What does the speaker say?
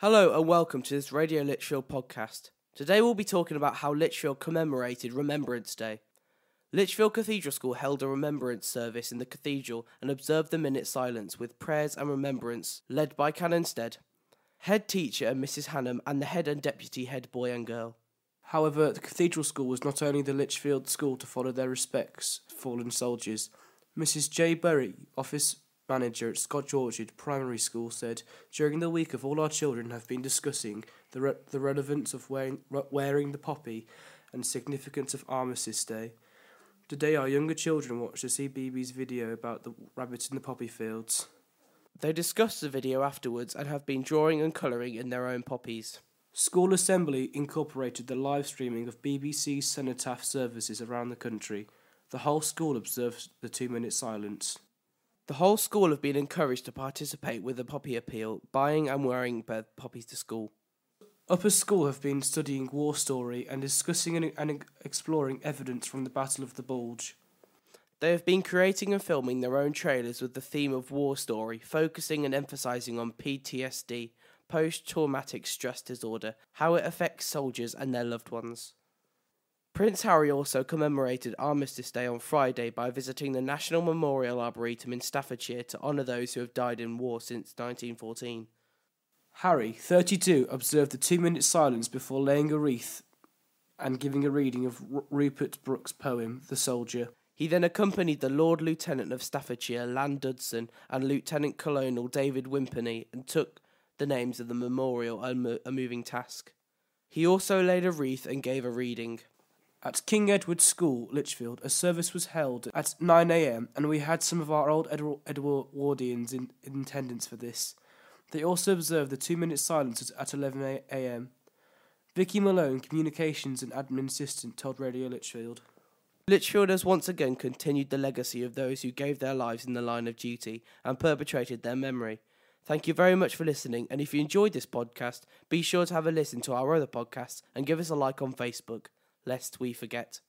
Hello and welcome to this Radio Lichfield podcast. Today we'll be talking about how Lichfield commemorated Remembrance Day. Lichfield Cathedral School held a remembrance service in the cathedral and observed the minute silence with prayers and remembrance led by Canon Stead, head teacher Mrs. Hannam, and the head and deputy head boy and girl. However, the Cathedral School was not only the Lichfield school to follow their respects fallen soldiers. Mrs. J. Berry, office manager at Scotch Orchard Primary School, said, During the week of all our children have been discussing the, re- the relevance of wearing, re- wearing the poppy and significance of Armistice Day. Today, our younger children watched the CBeebies video about the rabbits in the poppy fields. They discussed the video afterwards and have been drawing and colouring in their own poppies. School Assembly incorporated the live streaming of BBC's Cenotaph services around the country. The whole school observed the two minute silence. The whole school have been encouraged to participate with the poppy appeal, buying and wearing poppies to school. Upper School have been studying war story and discussing and, exploring evidence from the Battle of the Bulge. They have been creating and filming their own trailers with the theme of war story, focusing and emphasizing on PTSD, post traumatic stress disorder, how it affects soldiers and their loved ones. Prince Harry also commemorated Armistice Day on Friday by visiting the National Memorial Arboretum in Staffordshire to honour those who have died in war since 1914. Harry, 32, observed the two minute silence before laying a wreath and giving a reading of R- Rupert Brooke's poem, The Soldier. He then accompanied the Lord Lieutenant of Staffordshire, Ian Dudson, and Lieutenant Colonel David Wimperney and took the names of the memorial, a, mo- a moving task. He also laid a wreath and gave a reading. At King Edward School, Lichfield, a service was held at 9am, and we had some of our old Edward Edwardians in, in attendance for this. They also observed the two minute silence at 11am. Vicky Malone, Communications and Admin Assistant, told Radio Lichfield. Lichfield has once again continued the legacy of those who gave their lives in the line of duty and perpetrated their memory. Thank you very much for listening, and if you enjoyed this podcast, be sure to have a listen to our other podcasts and give us a like on Facebook, lest we forget.